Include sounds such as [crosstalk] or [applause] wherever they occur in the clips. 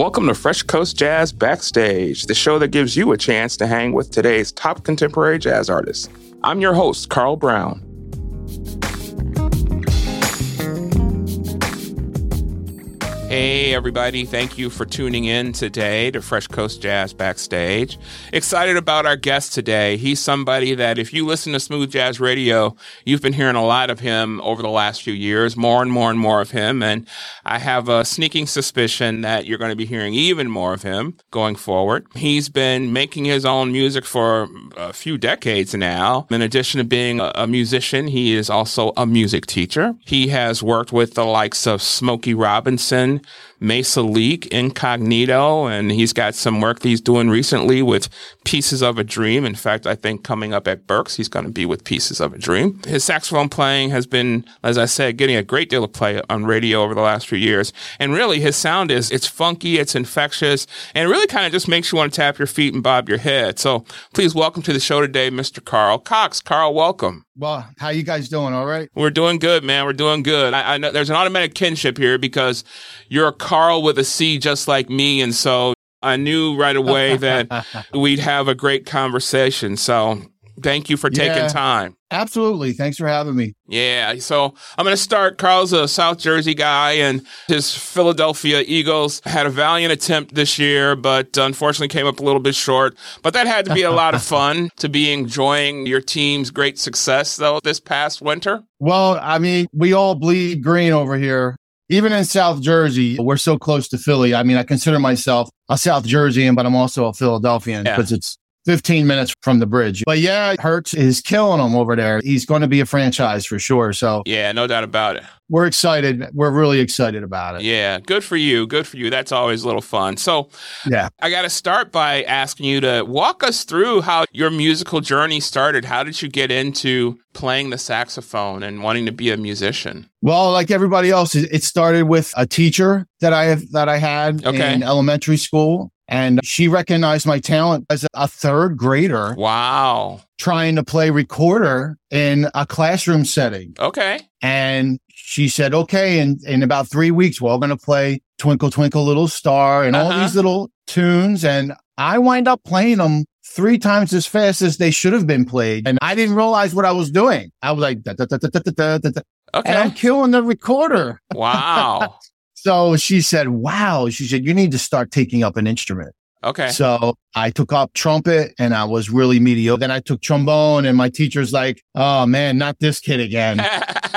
Welcome to Fresh Coast Jazz Backstage, the show that gives you a chance to hang with today's top contemporary jazz artists. I'm your host, Carl Brown. Hey, everybody. Thank you for tuning in today to Fresh Coast Jazz Backstage. Excited about our guest today. He's somebody that, if you listen to Smooth Jazz Radio, you've been hearing a lot of him over the last few years, more and more and more of him. And I have a sneaking suspicion that you're going to be hearing even more of him going forward. He's been making his own music for a few decades now. In addition to being a musician, he is also a music teacher. He has worked with the likes of Smokey Robinson, Maysa Leak, Incognito, and he's got some work that he's doing recently with Pieces of a Dream. In fact, I think coming up at Berks, he's going to be with Pieces of a Dream. His saxophone playing has been, as I said, getting a great deal of play on radio over the last few years. And really, his sound is, it's funky, it's infectious, and it really kind of just makes you want to tap your feet and bob your head. So please welcome to the show today, Mr. Carl Cox. Carl, welcome. Well, how you guys doing? All right. We're doing good, man. We're doing good. I, I know there's an automatic kinship here because you're a Carl with a C, just like me, and so I knew right away [laughs] that we'd have a great conversation. So thank you for taking yeah, time. Absolutely. Thanks for having me. Yeah. So I'm going to start. Carl's a South Jersey guy, and his Philadelphia Eagles had a valiant attempt this year, but unfortunately came up a little bit short. But that had to be a lot of [laughs] fun to be enjoying your team's great success, though, this past winter. Well, I mean, we all bleed green over here. Even in South Jersey, we're so close to Philly. I mean, I consider myself a South Jerseyan, but I'm also a Philadelphian because yeah. it's 15 minutes from the bridge. But yeah, Hurts is killing him over there. He's going to be a franchise for sure. So yeah, no doubt about it. We're excited. We're really excited about it. Yeah, good for you. Good for you. That's always a little fun. So yeah, I got to start by asking you to walk us through how your musical journey started. How did you get into playing the saxophone and wanting to be a musician? Well, like everybody else, it started with a teacher that I have, that I had okay. in elementary school and she recognized my talent as a third grader. Wow. Trying to play recorder in a classroom setting. Okay. And she said, okay, in, in about three weeks, we're all going to play Twinkle, Twinkle, Little Star and uh-huh. all these little tunes. And I wind up playing them three times as fast as they should have been played. And I didn't realize what I was doing. I was like, da, da, da, okay. and I'm killing the recorder. Wow. [laughs] So she said, wow. She said, you need to start taking up an instrument. Okay. So I took up trumpet and I was really mediocre. Then I took trombone and my teacher's like, oh man, not this kid again.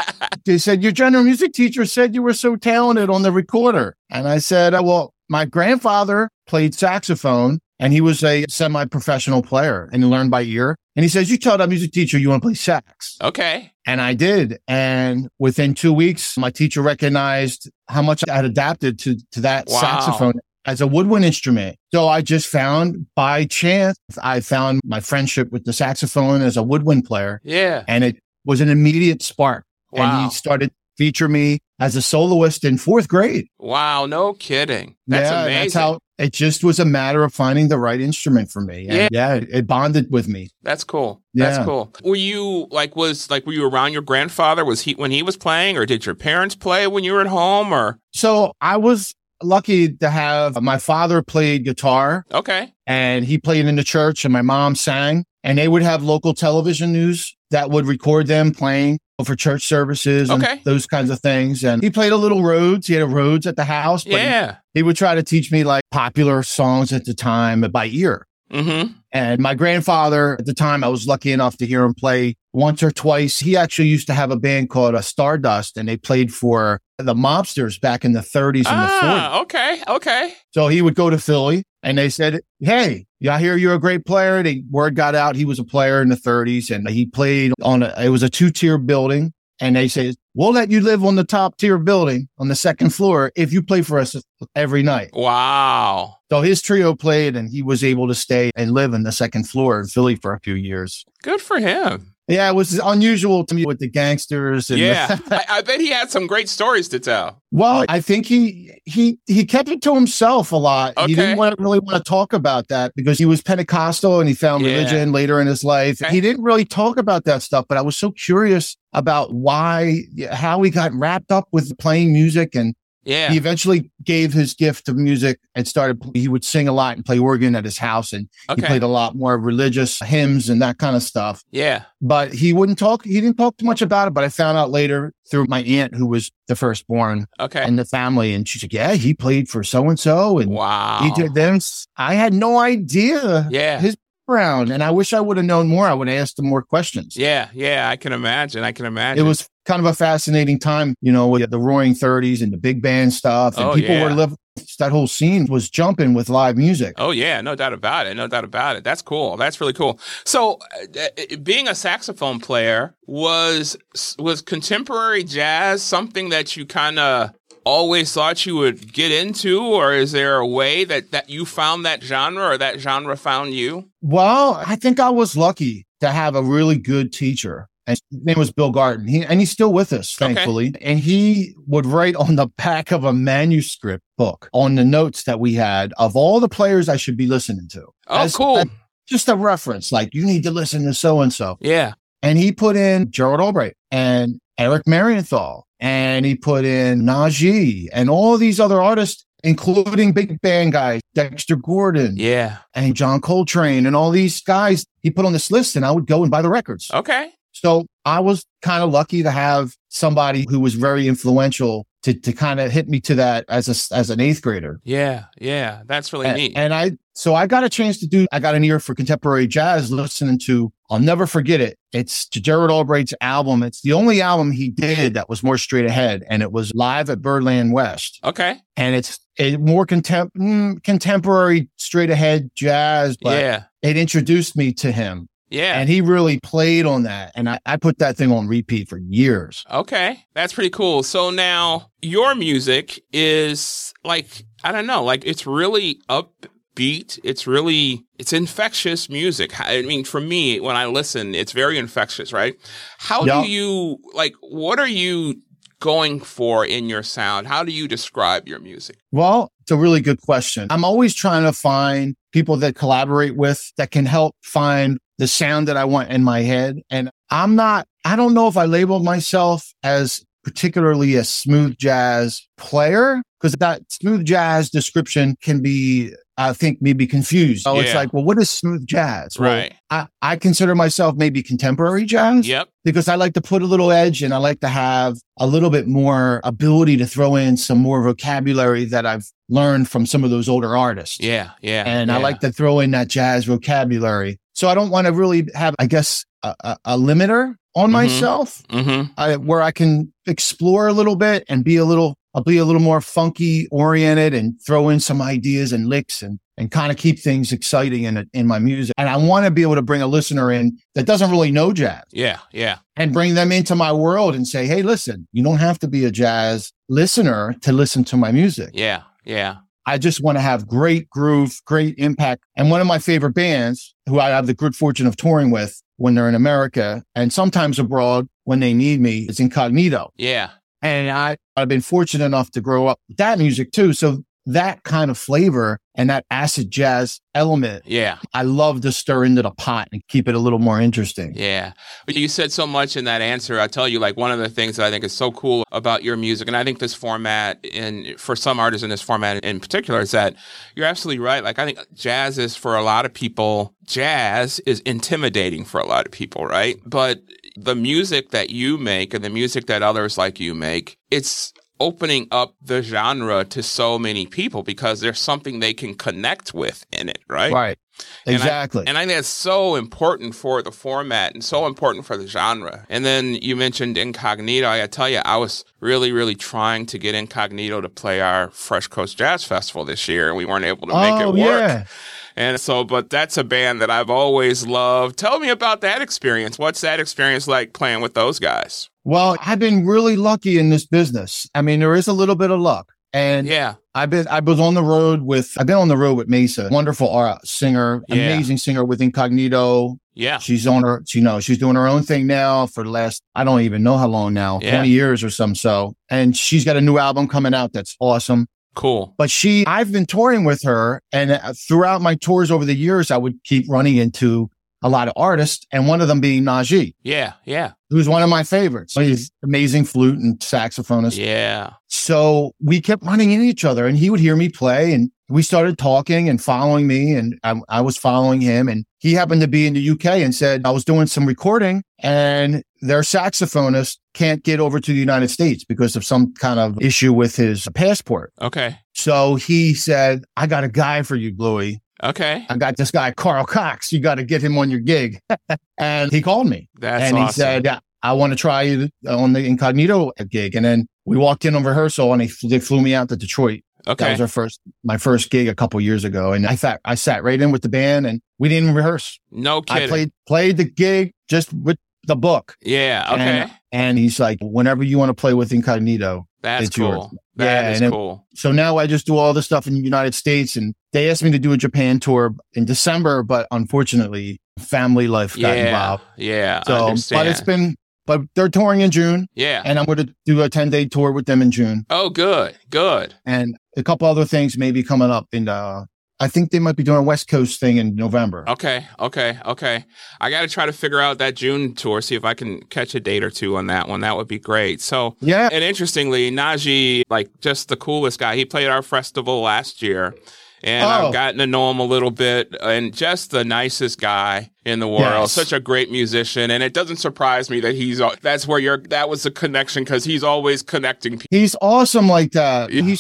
[laughs] they said, your general music teacher said you were so talented on the recorder. And I said, well, my grandfather played saxophone and he was a semi-professional player and he learned by ear. And he says, you tell that music teacher you want to play sax. Okay. And I did. And within two weeks, my teacher recognized how much I had adapted to, to that wow. saxophone as a woodwind instrument. So I just found by chance, I found my friendship with the saxophone as a woodwind player. Yeah. And it was an immediate spark. Wow. And he started feature me as a soloist in fourth grade. Wow, no kidding. That's yeah, amazing. That's how it just was a matter of finding the right instrument for me. And yeah. yeah, it bonded with me. That's cool. Yeah. That's cool. Were you like was like were you around your grandfather? Was he when he was playing or did your parents play when you were at home or So I was lucky to have my father played guitar. Okay. And he played in the church and my mom sang and they would have local television news that would record them playing for church services and okay. those kinds of things. And he played a little Rhodes. He had a Rhodes at the house. yeah. He, he, would try to teach me like popular songs at the time by ear. Mm-hmm. And my grandfather at the time, I was lucky enough to hear him play once or twice. He actually used to have a band called a uh, Stardust and they played for the mobsters back in the 30s and ah, the 40s. Okay. Okay. So he would go to Philly and they said, Hey, yeah, I hear you're a great player. The word got out. He was a player in the 30s and he played on a, it was a two tier building. And they say, we'll let you live on the top tier building on the second floor if you play for us every night. Wow. So his trio played and he was able to stay and live in the second floor in Philly for a few years. Good for him. Yeah, it was unusual to me with the gangsters. And yeah, [laughs] I, I, bet he had some great stories to tell. Well, I think he he he kept it to himself a lot. Okay. He didn't want, really want to talk about that because he was Pentecostal and he found yeah. religion later in his life. Okay. He didn't really talk about that stuff. But I was so curious about why, how he got wrapped up with playing music and Yeah. He eventually gave his gift of music and started, he would sing a lot and play organ at his house. And okay. he played a lot more religious hymns and that kind of stuff. Yeah. But he wouldn't talk, he didn't talk too much about it. But I found out later through my aunt, who was the firstborn Okay. in the family. And she's like, yeah, he played for so and so. And wow. he did this. I had no idea Yeah. his background. And I wish I would have known more. I would have asked him more questions. Yeah. Yeah. I can imagine. I can imagine. It was kind of a fascinating time, you know, with the roaring 30s and the big band stuff. And Oh, people yeah. were living, that whole scene was jumping with live music. Oh yeah, no doubt about it. No doubt about it. That's cool. That's really cool. So, uh, uh, being a saxophone player was was contemporary jazz something that you kind of always thought you would get into, or is there a way that that you found that genre, or that genre found you? Well, I think I was lucky to have a really good teacher. And his name was Bill Garten. He, and he's still with us, Okay. thankfully. And he would write on the back of a manuscript book on the notes that we had of all the players I should be listening to. Oh, As- cool. as just a reference, like you need to listen to so and so. yeah. And he put in Gerald Albright and Eric Marienthal, and he put in Najee and all these other artists, including big band guys, Dexter Gordon Yeah. and John Coltrane and all these guys. He put on this list, and I would go and buy the records. Okay. So I was kind of lucky to have somebody who was very influential to, to kind of hit me to that as a, as an eighth grader. Yeah. Yeah. That's really A- neat. And I, so I got a chance to do, I got an ear for contemporary jazz listening to, I'll never forget it. It's Gerald Albright's album. It's the only album he did that was more straight ahead. And it was live at Birdland West. okay. And it's a more contem- mm, contemporary straight ahead jazz, but yeah. it introduced me to him Yeah. and he really played on that. And I, I put that thing on repeat for years. Okay, that's pretty cool. So now your music is like I don't know, like it's really upbeat. It's really it's infectious music. I mean, for me, when I listen, it's very infectious, right? How Yeah. do you like? What are you going for in your sound? How do you describe your music? Well, it's a really good question. I'm always trying to find people that collaborate with that can help find the sound that I want in my head. And I'm not, I don't know if I label myself as particularly a smooth jazz player because that smooth jazz description can be, I think, maybe confused. So it's like, well, what is smooth jazz? Well, Right. I, I consider myself maybe contemporary jazz. Yep. because I like to put a little edge and I like to have a little bit more ability to throw in some more vocabulary that I've learned from some of those older artists. Yeah. Yeah. And I like to throw in that jazz vocabulary. So I don't want to really have, I guess, a, a, a limiter on Mhm. myself Mm-hmm. I, where I can explore a little bit and be a little, I'll be a little more funky oriented and throw in some ideas and licks and, and kind of keep things exciting in, in my music. And I want to be able to bring a listener in that doesn't really know jazz Yeah. Yeah. and bring them into my world and say, Hey, listen, you don't have to be a jazz listener to listen to my music. Yeah. Yeah. I just want to have great groove, great impact. And one of my favorite bands who I have the good fortune of touring with when they're in America and sometimes abroad when they need me is Incognito. Yeah. And I, I've been fortunate enough to grow up with that music too. So that kind of flavor and that acid jazz element, Yeah. I love to stir into the pot and keep it a little more interesting. Yeah. But you said so much in that answer. I'll tell you, like, one of the things that I think is so cool about your music, and I think this format, and for some artists in this format in particular, is that you're absolutely right. Like, I think jazz is for a lot of people, jazz is intimidating for a lot of people, right? But the music that you make and the music that others like you make, it's opening up the genre to so many people because there's something they can connect with in it, right? Right. And I- Exactly. And I think that's so important for the format and so important for the genre. And then you mentioned Incognito. I gotta tell you, I was really, really trying to get Incognito to play our Fresh Coast Jazz Festival this year, and we weren't able to make oh, it work. yeah. And so, but that's a band that I've always loved. Tell me about that experience. What's that experience like playing with those guys? Well, I've been really lucky in this business. I mean, there is a little bit of luck. And Yeah. I've been, I was on the road with, I've been on the road with Maysa, wonderful singer, Yeah. amazing singer with Incognito. Yeah. She's on her, you know, she's doing her own thing now for the last, I don't even know how long now, Yeah. 20 years or some so. And she's got a new album coming out that's awesome. Cool. But she, I've been touring with her and uh, throughout my tours over the years, I would keep running into a lot of artists, and one of them being Najee, Yeah, yeah, who's one of my favorites. He's amazing flute and saxophonist. yeah. So we kept running into each other and he would hear me play and we started talking and following me and I, I was following him and he happened to be in the UK and said I was doing some recording and their saxophonist can't get over to the United States because of some kind of issue with his passport. Okay, So he said, I got a guy for you, Bluey. Okay. I got this guy, Carl Cox. You got to get him on your gig. [laughs] and he called me That's and he said, yeah, I want to try you on the incognito gig. And then we walked in on rehearsal and they, fl- they flew me out to Detroit. Okay. That was our first, my first gig a couple years ago. And I thought I sat right in with the band and we didn't rehearse. no kidding. I played, played the gig just with the book. yeah, okay. And, and he's like, whenever you want to play with incognito. That's it's yours. Cool. That Yeah, is and it- cool. So now I just do all the stuff in the United States and they asked me to do a Japan tour in December, but unfortunately family life got Yeah, involved. yeah. So, but it's been, but they're touring in June yeah. and I'm going to do a 10 day tour with them in June oh, good, good. and a couple other things maybe coming up in uh I think they might be doing a West Coast thing in November. Okay, okay, okay. I got to try to figure out that June tour, see if I can catch a date or two on that one. That would be great. So, Yeah. and interestingly, Najee, like just the coolest guy. He played our festival last year, and Oh. I've gotten to know him a little bit, and just the nicest guy in the world. Yes. Such a great musician, and it doesn't surprise me that he's al- that's where you're. That was the connection because he's always connecting people. He's awesome like that. Yeah. He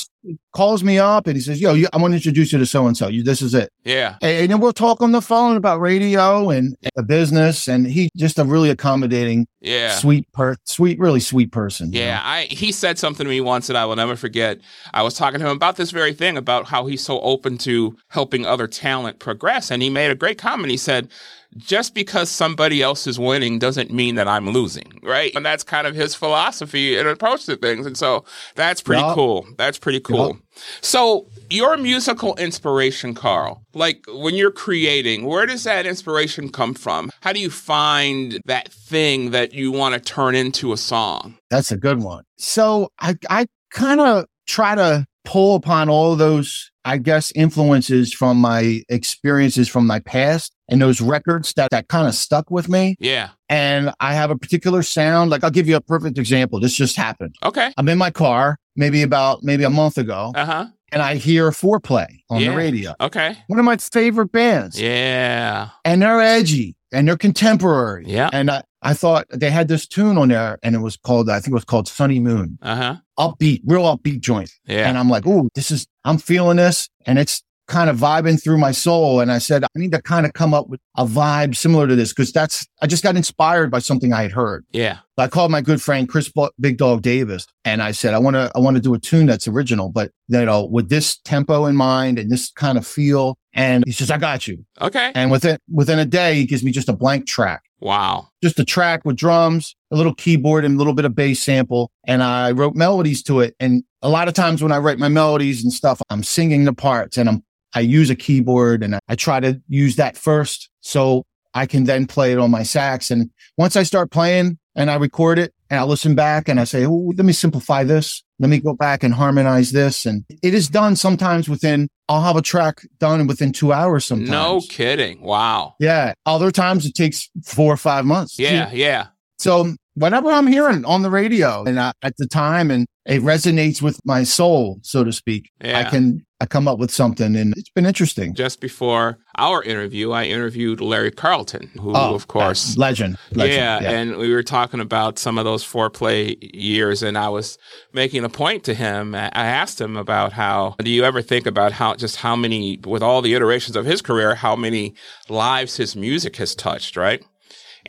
calls me up and he says, Yo, you, I want to introduce you to so and so. You this is it. Yeah, And, then we'll talk on the phone about radio and the business. And he's just a really accommodating, yeah. sweet per sweet, really sweet person. Yeah, know? I he said something to me once that I will never forget. I was talking to him about this very thing about how he's so open to helping other talent progress and he made a great comment. He said, "Just because somebody else is winning doesn't mean that I'm losing." Right? And that's kind of his philosophy and approach to things. And so that's pretty Yeah. cool. That's pretty cool. So, your musical inspiration, Carl, like when you're creating, where does that inspiration come from? How do you find that thing that you want to turn into a song? That's a good one. So I, I kind of try to pull upon all those, I guess, influences from my experiences from my past and those records that, that kind of stuck with me. Yeah. And I have a particular sound. Like I'll give you a perfect example. This just happened. Okay. I'm in my car, maybe about maybe a month ago, Uh huh. and I hear Fourplay on Yeah. the radio. Okay. One of my favorite bands. Yeah. And they're edgy and they're contemporary. Yeah. And I, I thought they had this tune on there and it was called, I think it was called Sunny Moon. Uh huh. Upbeat, real upbeat joint. Yeah. And I'm like, ooh, this is, I'm feeling this. And it's kind of vibing through my soul. And I said, I need to kind of come up with a vibe similar to this because that's, I just got inspired by something I had heard. yeah. I called my good friend Chris Big Dog Davis and I said, I want to, I want to do a tune that's original, but you know, with this tempo in mind and this kind of feel. And he says, I got you. Okay. And within, within a day, he gives me just a blank track Wow. just a track with drums, a little keyboard and a little bit of bass sample. And I wrote melodies to it. And a lot of times when I write my melodies and stuff, I'm singing the parts and I'm, I use a keyboard and I, try to use that first. So I can then play it on my sax. And once I start playing and I record it and I listen back and I say, Oh, let me simplify this. Let me go back and harmonize this. And it is done sometimes within, I'll have a track done within two hours sometimes. No kidding. Wow. Yeah. Other times it takes four or five months. Yeah. Yeah. So whenever I'm hearing on the radio and I, at the time and it resonates with my soul, so to speak, Yeah. I can I come up with something and it's been interesting. Just before our interview, I interviewed Larry Carlton, who, Oh, of course, uh, legend. legend. yeah, and we were talking about some of those Fourplay years, and I was making a point to him. I asked him about how do you ever think about how just how many, with all the iterations of his career, how many lives his music has touched, right?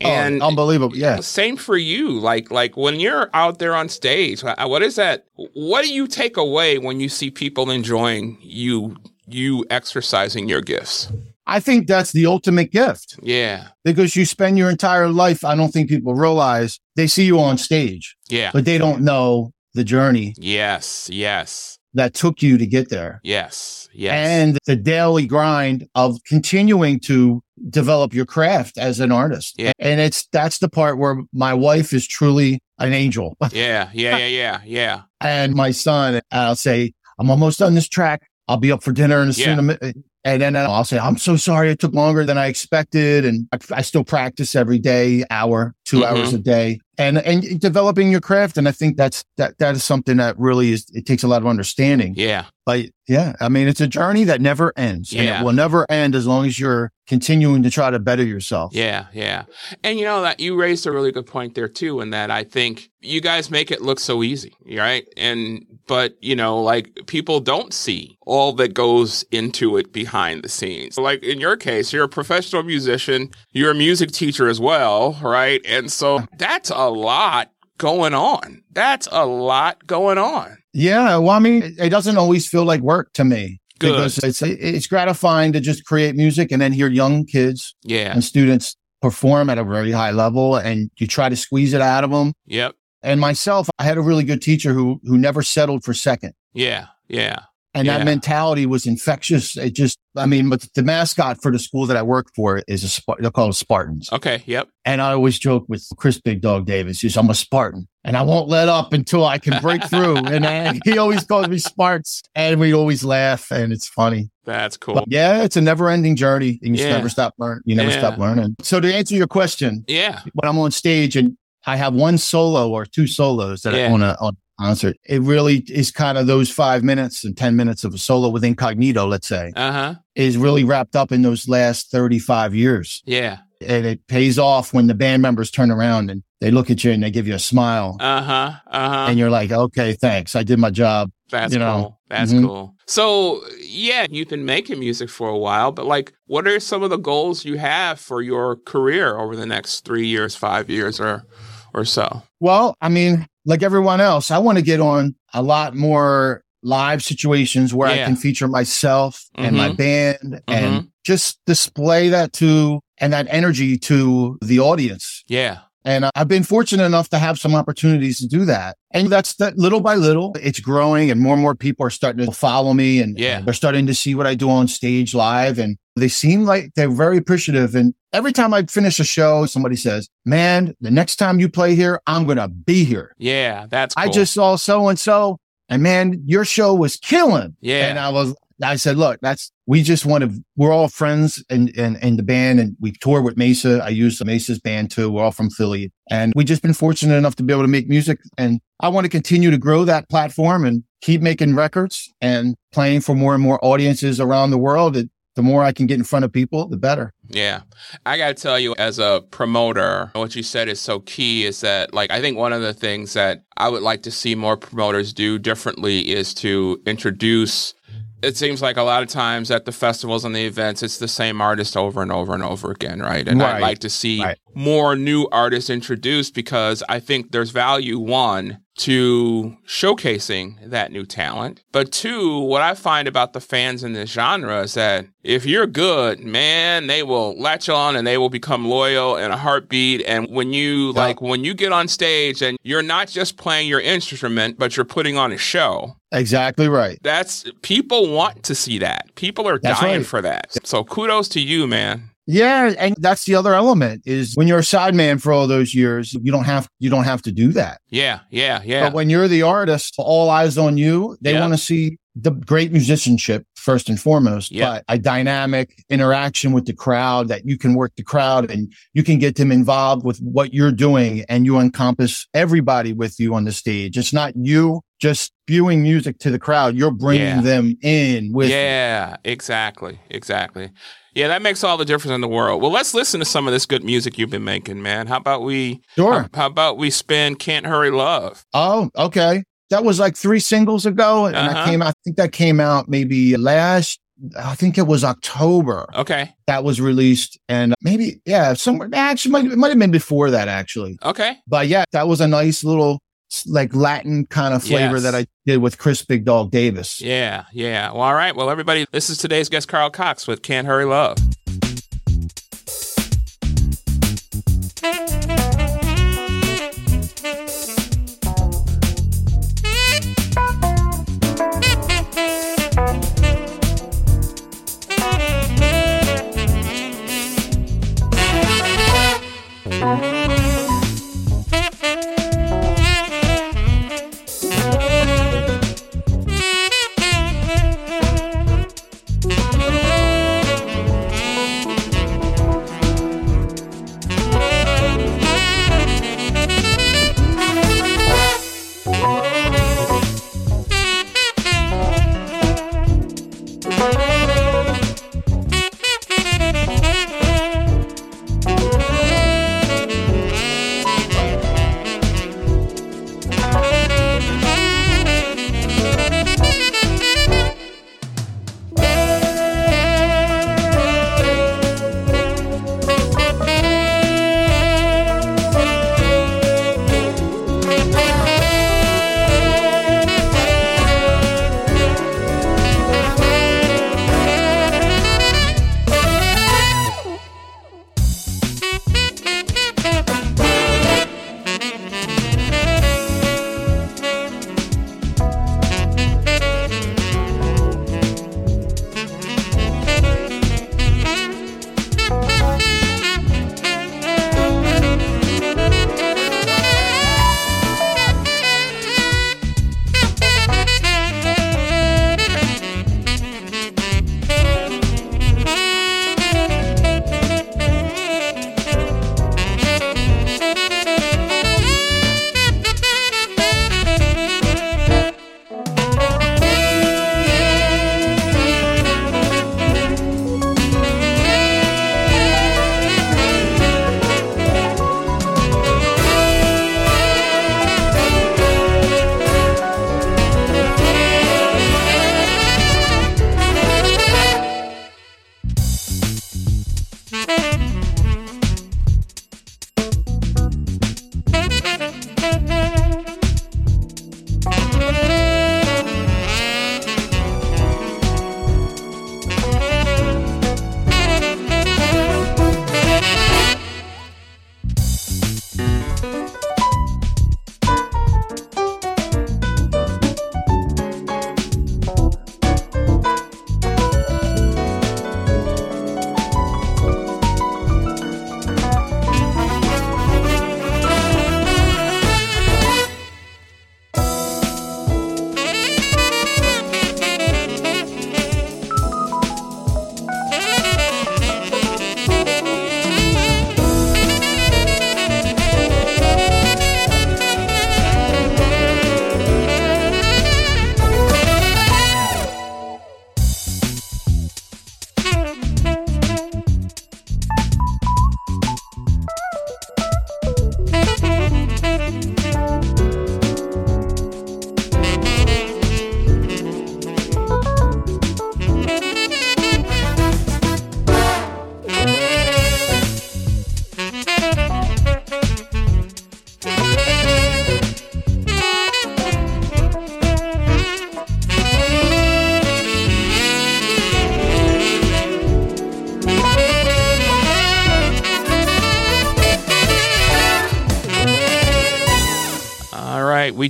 Oh, unbelievable. Yeah. same for you. Like like when you're out there on stage, what is that? What do you take away when you see people enjoying you you exercising your gifts? I think that's the ultimate gift Yeah, because you spend your entire life. I don't think people realize they see you on stage, yeah, but they don't know the journey yes, yes, that took you to get there. yes, yes. and the daily grind of continuing to develop your craft as an artist. Yeah. And it's that's the part where my wife is truly an angel. [laughs] yeah, yeah, yeah, yeah, yeah. and my son, I'll say, I'm almost done this track. I'll be up for dinner in a, Yeah. in a mi- And then I'll say, I'm so sorry it took longer than I expected. And I, I still practice every day, hour, 2 Mhm. hours a day. And and developing your craft. And I think that's that that is something that really is it takes a lot of understanding. Yeah. But yeah, I mean it's a journey that never ends. And Yeah. it will never end as long as you're continuing to try to better yourself. Yeah, yeah. And you know that you raised a really good point there too, in that I think you guys make it look so easy, right? And but you know, like people don't see all that goes into it behind the scenes. Like in your case, you're a professional musician, you're a music teacher as well, right? And so that's a lot going on. That's a lot going on. Yeah, well, I mean, it- doesn't always feel like work to me Good. because it's it's gratifying to just create music and then hear young kids Yeah. and students perform at a very high level, and you try to squeeze it out of them. Yep. And myself, I had a really good teacher who who never settled for second, Yeah. Yeah. And Yeah. that mentality was infectious. It just, I mean, but the mascot for the school that I work for is a they're called Spartans, Okay. Yep. and I always joke with Chris Big Dog Davis, he's I'm a Spartan, and I won't let up until I can break [laughs] through. And then he always calls me Sparts, and we always laugh, and it's funny. That's cool. But yeah, it's a never ending journey, and you Yeah. never stop learning. You never Yeah. stop learning. So to answer your question, yeah. when I'm on stage and I have one solo or two solos that Yeah. I want to on a uh, concert, it really is kind of those five minutes and 10 minutes of a solo with incognito, let's say, Uh huh. is really wrapped up in those last 35 years. Yeah. And it pays off when the band members turn around and they look at you and they give you a smile. Uh huh. Uh huh. and you're like, okay, thanks. I did my job. That's you know. cool. That's Mhm. cool. So, yeah, you've been making music for a while, but like, what are some of the goals you have for your career over the next three years, five years, or or so? Well, I mean, like everyone else, I want to get on a lot more live situations where Yeah. I can feature myself and my Mhm. band and just display that to and that energy to the audience. Yeah. And uh, I've been fortunate enough to have some opportunities to do that. And that's that little by little, it's growing and more and more people are starting to follow me and Yeah. they're starting to see what I do on stage live. And they seem like they're very appreciative. And every time I finish a show, somebody says, man, the next time you play here, I'm going to be here. Yeah. That's cool. I just saw so and so and man, your show was killing. Yeah. And I was, I said, look, that's, we just want to, we're all friends in, in, in the band and we tour with Maysa. I use the Maysa's band too. We're all from Philly and we just been fortunate enough to be able to make music. And I want to continue to grow that platform and keep making records and playing for more and more audiences around the world. The more I can get in front of people, the better. Yeah. I got to tell you, as a promoter, what you said is so key is that, like, I think one of the things that I would like to see more promoters do differently is to introduce. It seems like a lot of times at the festivals and the events, it's the same artist over and over and over again, right? And I'd like to see Right. More new artists introduced because I think there's value, one, to showcasing that new talent. But two, what I find about the fans in this genre is that if you're good, man, they will latch on and they will become loyal in a heartbeat. And when you Yeah. like, when you get on stage and you're not just playing your instrument, but you're putting on a show, Exactly right. that's people want to see that. People are That's dying right. for that. So kudos to you, man. Yeah, and that's the other element is when you're a sideman for all those years, you don't have you don't have to do that. Yeah, yeah, yeah. But when you're the artist, all eyes on you. They Yeah. want to see the great musicianship first and foremost, Yeah. but a dynamic interaction with the crowd that you can work the crowd and you can get them involved with what you're doing and you encompass everybody with you on the stage. It's not you just spewing music to the crowd. You're bringing Yeah. them in with you. yeah, exactly, exactly. Yeah, that makes all the difference in the world. Well, let's listen to some of this good music you've been making, man. How about we? Sure. How, how about we spin "Can't Hurry Love"? Oh, okay. That was like three singles ago. And Uh-huh. I came I think that came out maybe last, I think it was October Okay, that was released. And maybe, yeah, somewhere, actually, might, it might have been before that, actually. okay. But yeah, that was a nice little, like Latin kind of flavor Yes. that I did with Chris Big Dog Davis. Yeah, yeah. Well, all right. Well, everybody, this is today's guest, Carl Cox, with "Can't Hurry Love."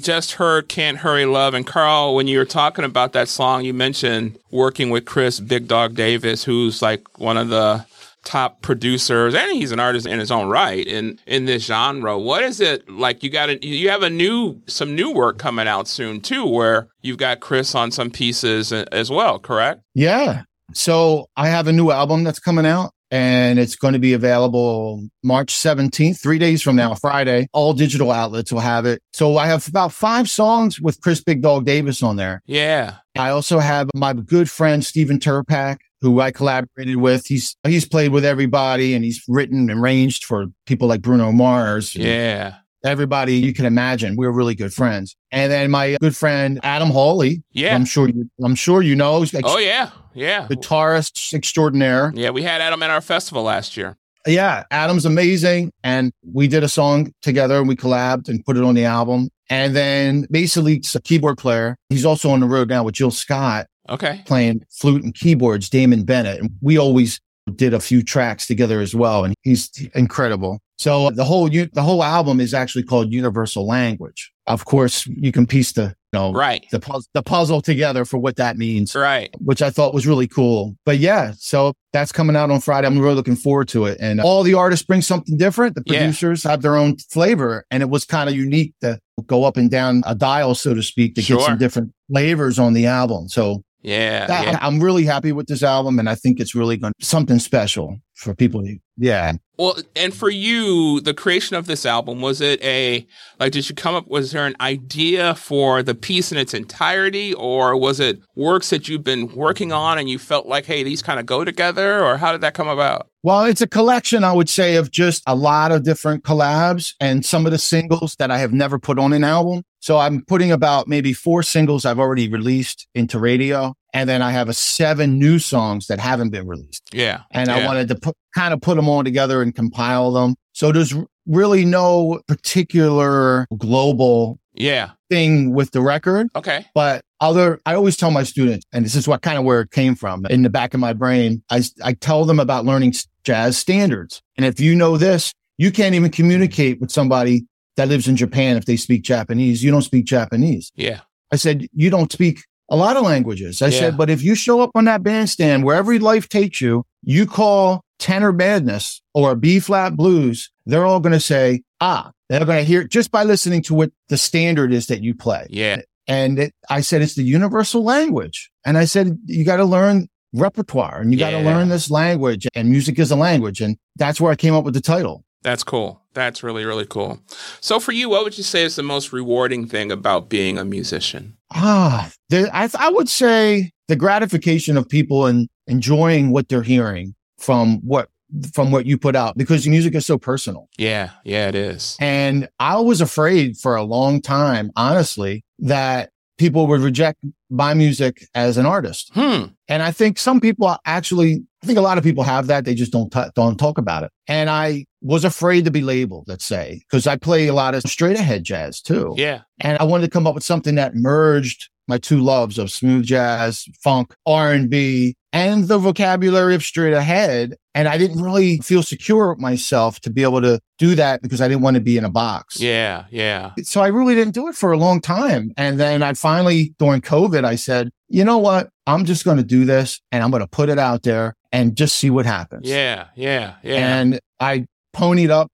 Just heard Can't Hurry Love. And Carl, when you were talking about that song, you mentioned working with Chris Big Dog Davis, who's like one of the top producers and he's an artist in his own right in in this genre. What is it like you got a, you have a new some new work coming out soon too where you've got chris on some pieces as well correct? Yeah. So i have a new album that's coming out and it's going to be available March 17th, three days from now, Friday. All digital outlets will have it. So I have about five songs with Chris Big Dog Davis on there. Yeah. I also have my good friend Stephen Tirpak, who I collaborated with. He's he's played with everybody and he's written and arranged for people like Bruno Mars. Yeah. Everybody you can imagine. We're really good friends. And then my good friend Adam Hawley. Yeah. I'm sure you I'm sure you know. Like oh yeah. Yeah. Guitarist extraordinaire. Yeah, we had Adam at our festival last year. Yeah, Adam's amazing. And we did a song together and we collabed and put it on the album. And then basically it's a keyboard player. He's also on the road now with Jill Scott. Okay. Playing flute and keyboards, Damon Bennett. And we always did a few tracks together as well. And he's incredible. So the whole, the whole album is actually called Universal Language. Of course, you can piece the, you know, right. the, pu- the puzzle together for what that means. Right. Which I thought was really cool. But yeah, so that's coming out on Friday. I'm really looking forward to it. And all the artists bring something different. The producers yeah. have their own flavor. And it was kind of unique to go up and down a dial, so to speak, to sure. get some different flavors on the album. So yeah, that, yeah, I'm really happy with this album, and I think it's really going something special for people. Yeah. Well, and for you, the creation of this album was it a like? Did you come up? Was there an idea for the piece in its entirety, or was it works that you've been working on and you felt like, hey, these kind of go together, or how did that come about? Well, it's a collection, I would say, of just a lot of different collabs and some of the singles that I have never put on an album. So I'm putting about maybe four singles I've already released into radio. And then I have a seven new songs that haven't been released. Yeah. And yeah. I wanted to put, kind of put them all together and compile them. So there's really no particular global yeah thing with the record. Okay. But other, I always tell my students, and this is what kind of where it came from in the back of my brain. I, I tell them about learning jazz standards. And if you know this, you can't even communicate with somebody that lives in Japan if they speak Japanese. You don't speak Japanese. Yeah. I said, you don't speak a lot of languages. I Yeah. said, but if you show up on that bandstand wherever life takes you, you call tenor madness or B flat blues, they're all going to say, ah, they're going to hear just by listening to what the standard is that you play. Yeah. And it, I said, it's the universal language. And I said, you got to learn repertoire and you got to learn this language and music is a language. And that's where I came up with the title. That's cool. That's really, really cool. So for you, what would you say is the most rewarding thing about being a musician? Ah, the, I, I would say the gratification of people and enjoying what they're hearing from what from what you put out because music is so personal. Yeah. Yeah, it is. And I was afraid for a long time, honestly, that people would reject my music as an artist. Hmm. And I think some people actually, I think a lot of people have that. They just don't, t- don't talk about it. And I was afraid to be labeled, let's say, because I play a lot of straight ahead jazz too. Yeah. And I wanted to come up with something that merged my two loves of smooth jazz, funk, R&B, and the vocabulary of straight ahead. And I didn't really feel secure with myself to be able to do that because I didn't want to be in a box. Yeah. Yeah. So I really didn't do it for a long time. And then I finally, during COVID, I said, you know what? I'm just going to do this and I'm going to put it out there and just see what happens. Yeah. Yeah. Yeah. And I ponied up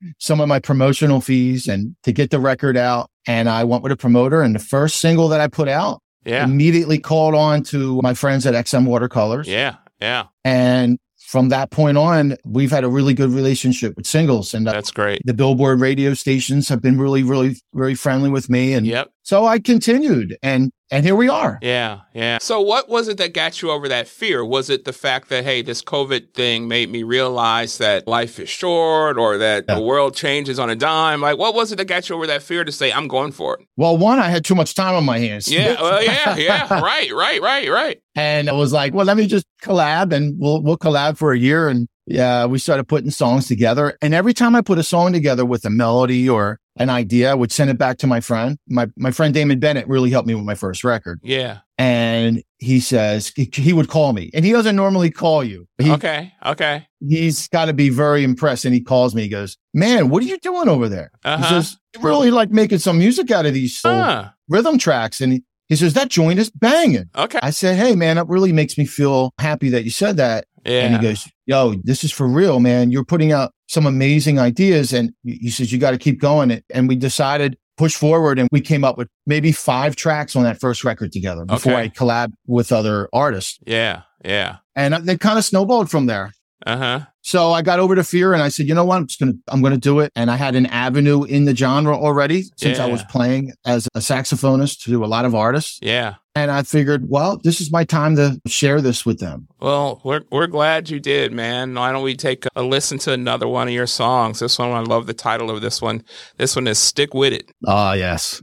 [laughs] some of my promotional fees and to get the record out. And I went with a promoter. And the first single that I put out yeah. immediately called on to my friends at XM Watercolors. Yeah. Yeah. And from that point on, we've had a really good relationship with singles. And uh, That's great. the Billboard radio stations have been really, really, very friendly with me. And Yep. So I continued and, and here we are. Yeah, yeah. So what was it that got you over that fear? Was it the fact that hey, this COVID thing made me realize that life is short or that Yeah. the world changes on a dime? Like what was it that got you over that fear to say I'm going for it? Well, one, I had too much time on my hands. Yeah, [laughs] well, yeah, yeah. Right, right, right, right. And I was like, well, let me just collab and we'll, we'll collab for a year. And yeah, we started putting songs together. And every time I put a song together with a melody or an idea, I would send it back to my friend. My, my friend Damon Bennett really helped me with my first record. Yeah. and he says he, he would call me and he doesn't normally call you. He, okay. Okay. He's got to be very impressed. And he calls me. He goes, man, what are you doing over there? Uh-huh. He says, really like making some music out of these soul Huh. rhythm tracks. And he, he says, that joint is banging. Okay. I said, hey, man, that really makes me feel happy that you said that. Yeah. And he goes, yo, this is for real, man. You're putting out some amazing ideas. And he says, you got to keep going. And we decided push forward and we came up with maybe five tracks on that first record together before Okay. I collab with other artists. Yeah. Yeah. And they kind of snowballed from there. Uh huh. So I got over to fear and I said, you know what? I'm just going to, I'm going to do it. And I had an avenue in the genre already since I was playing as a saxophonist to a lot of artists. Yeah. And I figured, well, this is my time to share this with them. Well, we're we're glad you did, man. Why don't we take a listen to another one of your songs? This one, I love the title of this one. This one is "Stick with It." Ah, yes.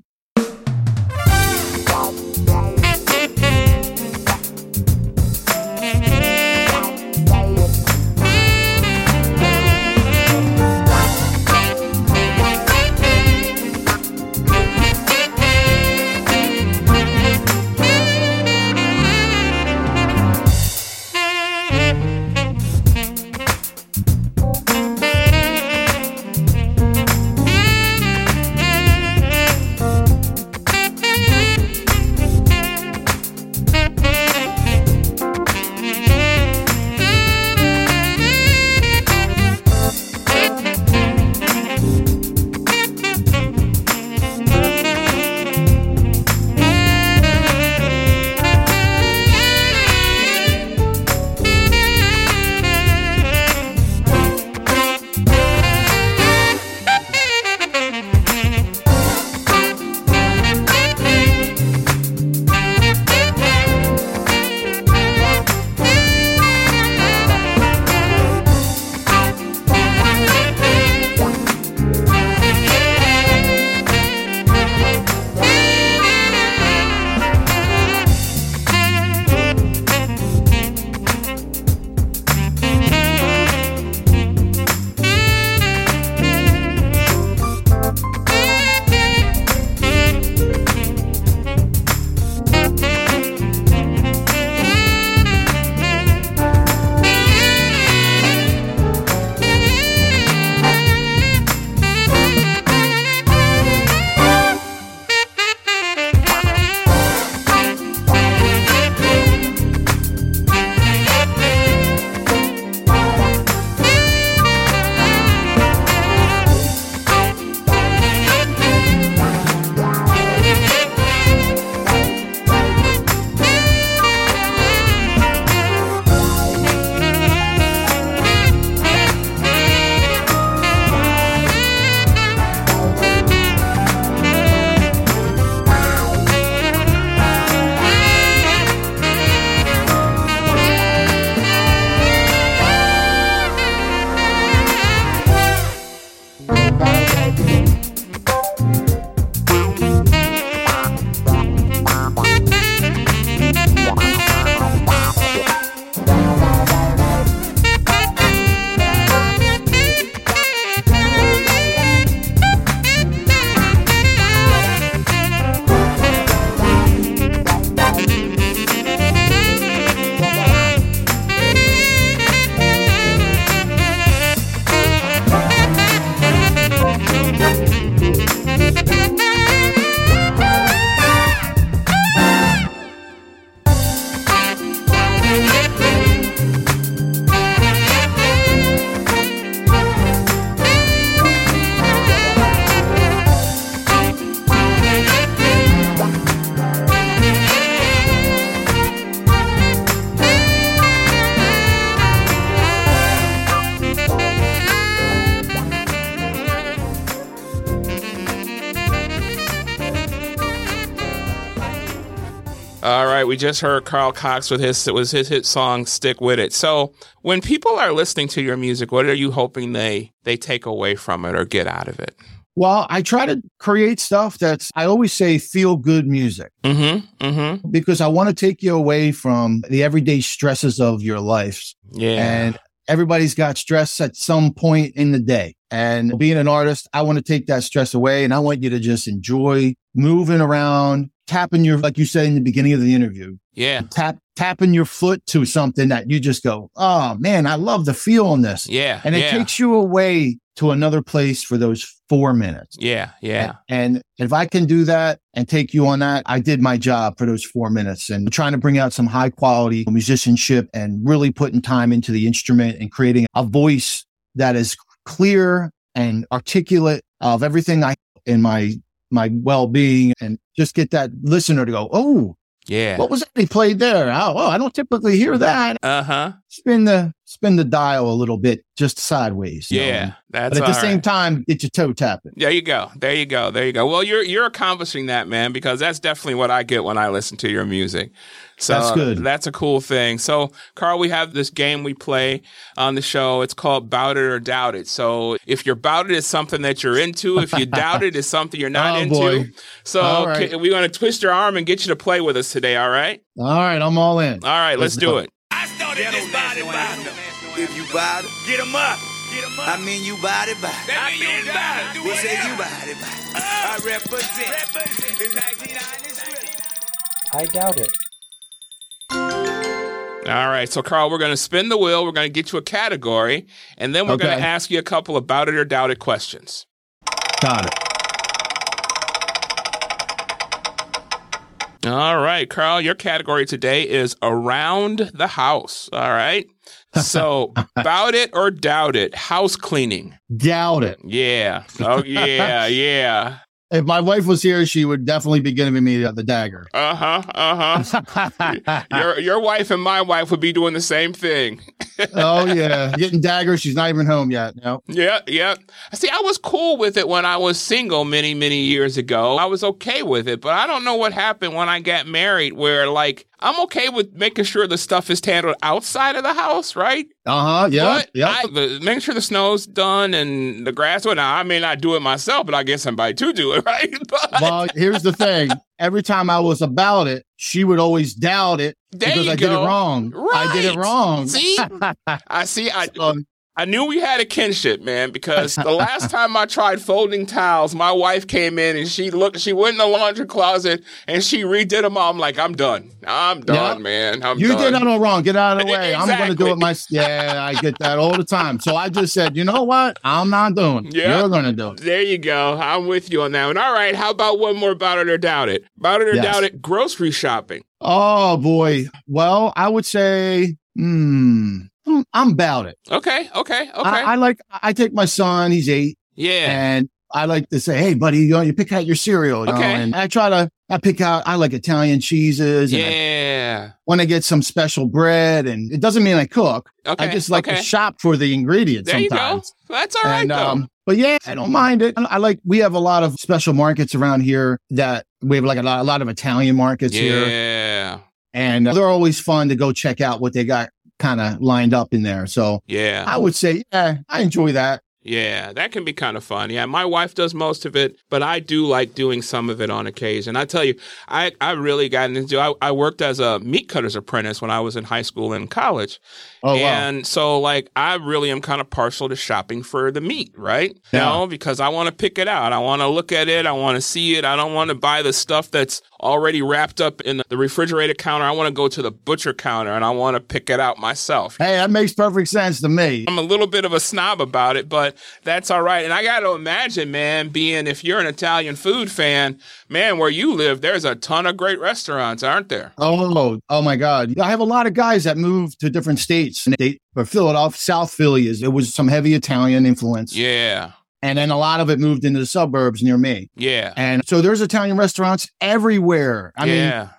We just heard Carl Cox with his it was his hit song "Stick with It." So, when people are listening to your music, what are you hoping they they take away from it or get out of it? Well, I try to create stuff that's, I always say, feel good music Mm-hmm. Mm-hmm. because I want to take you away from the everyday stresses of your life. Yeah. And everybody's got stress at some point in the day. And being an artist, I want to take that stress away and I want you to just enjoy moving around, tapping your, like you said in the beginning of the interview, Yeah. tap tapping your foot to something that you just go, oh man, I love the feel on this, Yeah. and it yeah. takes you away to another place for those four minutes. yeah. Yeah. And if I can do that and take you on that, I did my job for those four minutes and trying to bring out some high quality musicianship and really putting time into the instrument and creating a voice that is clear and articulate of everything I in my my well being and just get that listener to go, oh, Yeah. what was that they played there? Oh, oh, I don't typically hear that. Uh huh. Spin the spin the dial a little bit just sideways. you know, Yeah. That's But at the all same time, get your toe tapping. There you go. There you go. There you go. Well, you're you're accomplishing that, man, because that's definitely what I get when I listen to your music. So That's good. That's a cool thing. So, Carl, we have this game we play on the show. It's called Bout It or Doubt It. So, if you're bout it is something that you're into, if you doubt it, it is [laughs] something you're not Oh, into. boy. So, right. ca- we're going to twist your arm and get you to play with us today. All right. All right, I'm all in. All right. Let's, Let's do go. it. I started Ghetto this body body. If you body, Get 'em up. Get 'em up. I mean you body body. I mean you body. Do We it say you body body. Uh, I represent. Represent. It's 1993. I doubt it. All right. So, Carl, we're going to spin the wheel. We're going to get you a category, and then we're going to ask you a couple of bout it or doubt it questions. Got it. All right, Carl, your category today is around the house. All right. So, [laughs] bout it or doubt it, house cleaning. Doubt it. Yeah. Oh, yeah, [laughs] yeah. If my wife was here, she would definitely be giving me the, the dagger. Uh huh. Uh huh. [laughs] Your your wife and my wife would be doing the same thing. [laughs] oh yeah, getting daggers. She's not even home yet. No. Yeah, yeah. See, I was cool with it when I was single many, many years ago. I was okay with it, but I don't know what happened when I got married, where like I'm okay with making sure the stuff is handled outside of the house, right? Uh huh. Yeah. Yeah. Making sure the snow's done and the grass. Well, now I may not do it myself, but I get somebody to do it, [laughs] right? But well, here's the thing. Every time I was about it, she would always doubt it there because I did it go. wrong. I did it wrong. See, [laughs] I see. I So, I knew we had a kinship, man, because the last [laughs] time I tried folding towels, my wife came in and she looked, she went in the laundry closet and she redid them all. I'm like, I'm done. I'm done, Yeah. man. I'm you done. did all wrong. Get out of the way. I'm going to do it myself. Yeah, I get that all the time. So I just said, you know what? I'm not doing. it. Yeah. You're going to do it. There you go. I'm with you on that one. All right. How about one more about it or doubt it? About it or Yes. doubt it? Grocery shopping. Oh boy. Well, I would say, hmm, I'm- I'm about it. Okay. Okay. Okay. I, I like. I take my son. He's eight. yeah. And I like to say, hey, buddy, you know, you pick out your cereal. You Okay. know, and I try to, I pick out, I like Italian cheeses. And I Yeah. want to get some special bread. And it doesn't mean I cook. Okay. I just like okay. to shop for the ingredients There you go. sometimes. That's all right, and, though. um, but yeah, I don't mind it. I like, we have a lot of special markets around here that we have like a lot, a lot of Italian markets here. yeah. And uh, they're always fun to go check out what they got kind of lined up in there. So Yeah. I would say, yeah, I enjoy that. Yeah, that can be kind of fun. Yeah, my wife does most of it, but I do like doing some of it on occasion. I tell you, I, I really got into I, I worked as a meat cutter's apprentice when I was in high school and college. Oh, wow. and so like I really am kind of partial to shopping for the meat, right? Yeah. You know, because I want to pick it out. I want to look at it. I want to see it. I don't want to buy the stuff that's already wrapped up in the refrigerated counter. I want to go to the butcher counter and I want to pick it out myself. Hey, that makes perfect sense to me. I'm a little bit of a snob about it, but that's all right. And I got to imagine, man, being if you're an Italian food fan, man, where you live, there's a ton of great restaurants, aren't there? Oh, oh my God. I have a lot of guys that move to different states. And they, for Philadelphia, South Philly is, it was some heavy Italian influence. Yeah, And then a lot of it moved into the suburbs near me. yeah, And so there's Italian restaurants everywhere. I mean,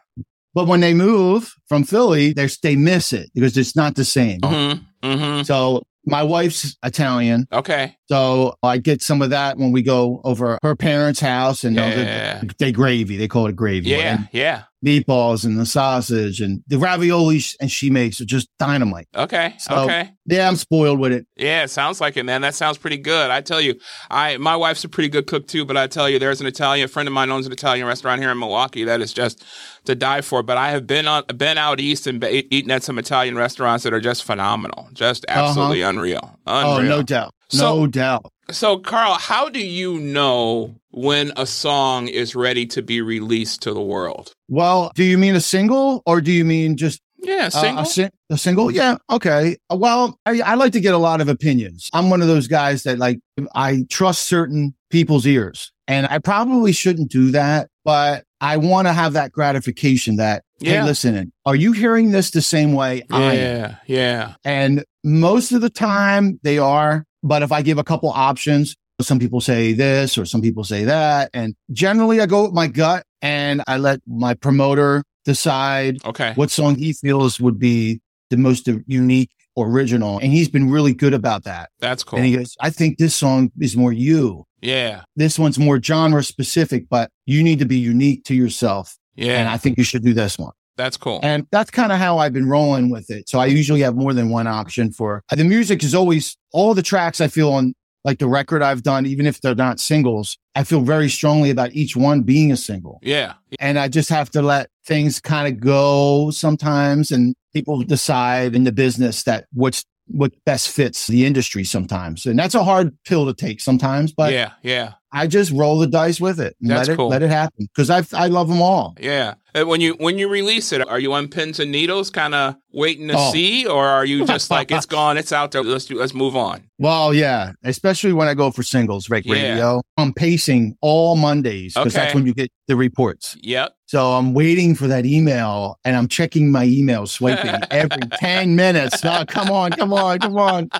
but when they move from Philly, they they miss it because it's not the same. mm-hmm, mm-hmm. So my wife's Italian. Okay. So I get some of that when we go over her parents' house and Yeah. they, they gravy. They call it gravy. Yeah, yeah. Meatballs and the sausage and the ravioli sh- and she makes are just dynamite. Okay, So- okay. Yeah, I'm spoiled with it. Yeah, it sounds like it, man. That sounds pretty good. I tell you, I my wife's a pretty good cook too. But I tell you, there's an Italian friend of mine owns an Italian restaurant here in Milwaukee that is just to die for. But I have been on been out east and be, eaten at some Italian restaurants that are just phenomenal, just uh-huh. absolutely unreal, unreal. Oh, no doubt. So- no doubt. So, Carl, how do you know when a song is ready to be released to the world? Well, do you mean a single or do you mean just Yeah, uh, single. a, sing- a single? Yeah. Okay. Well, I, I like to get a lot of opinions. I'm one of those guys that like, I trust certain people's ears and I probably shouldn't do that, but I want to have that gratification that, Yeah. hey, listen, are you hearing this the same way I am? yeah, yeah, And most of the time they are. But if I give a couple options, some people say this or some people say that. And generally I go with my gut and I let my promoter decide okay, what song he feels would be the most unique original. And he's been really good about that. that's cool. And he goes, I think this song is more you. yeah, This one's more genre specific, but you need to be unique to yourself. yeah, And I think you should do this one. That's cool. And that's kind of how I've been rolling with it. So I usually have more than one option for uh, the music is always all the tracks I feel on like the record I've done, even if they're not singles, I feel very strongly about each one being a single. yeah, And I just have to let things kind of go sometimes and people decide in the business that what's what best fits the industry sometimes. And that's a hard pill to take sometimes, but yeah, yeah, I just roll the dice with it That's let it cool. let it happen because I I love them all. yeah. Uh, When you when you release it, are you on pins and needles, kind of waiting to Oh. see, or are you just [laughs] like it's gone, it's out there, let's do, let's move on? Well, yeah, especially when I go for singles, Rake Yeah. Radio. I'm pacing all Mondays because that's when you get the reports. Yep. So I'm waiting for that email and I'm checking my email, swiping every [laughs] 10 minutes. Oh, come on, come on, come on.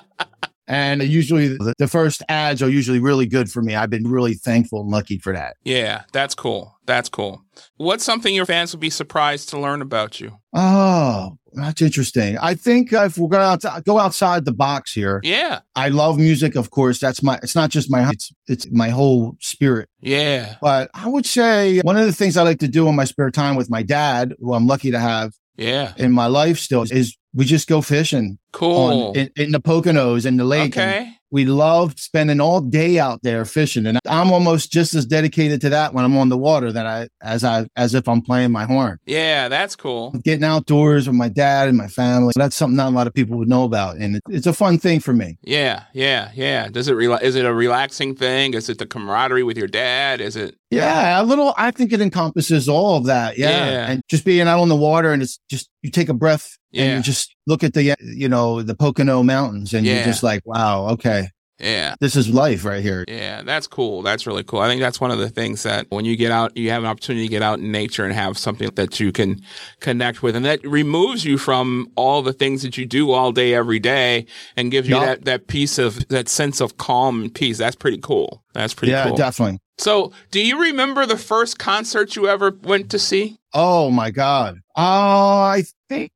And usually the, first ads are usually really good for me. I've been really thankful and lucky for that. Yeah, that's cool. That's cool. What's something your fans would be surprised to learn about you? Oh, that's interesting. I think if we're going to go outside the box here, Yeah, I love music, of course. That's my, it's not just my, it's, it's my whole spirit. yeah, But I would say one of the things I like to do in my spare time with my dad, who I'm lucky to have yeah. in my life still, is we just go fishing Cool. on in, in the Poconos in the lake. and okay. we love spending all day out there fishing, and I'm almost just as dedicated to that when I'm on the water that I as I as if I'm playing my horn. Yeah, that's cool. Getting outdoors with my dad and my family. That's something not a lot of people would know about, and it, it's a fun thing for me. Yeah, yeah, yeah. Does it rela- is it a relaxing thing? Is it the camaraderie with your dad? Is it Yeah, a little. I think it encompasses all of that. Yeah, Yeah. and just being out on the water, and it's just you take a breath and you just look at the you know the Pocono Mountains, and Yeah. you're just like, wow, okay, Yeah. this is life right here. Yeah, that's cool. That's really cool. I think that's one of the things that when you get out, you have an opportunity to get out in nature and have something that you can connect with. And that removes you from all the things that you do all day, every day and gives you that, that piece of, that sense of calm and peace. That's pretty cool. That's pretty yeah, cool. definitely. so do you remember the first concert you ever went to see? Oh my God. Oh, I think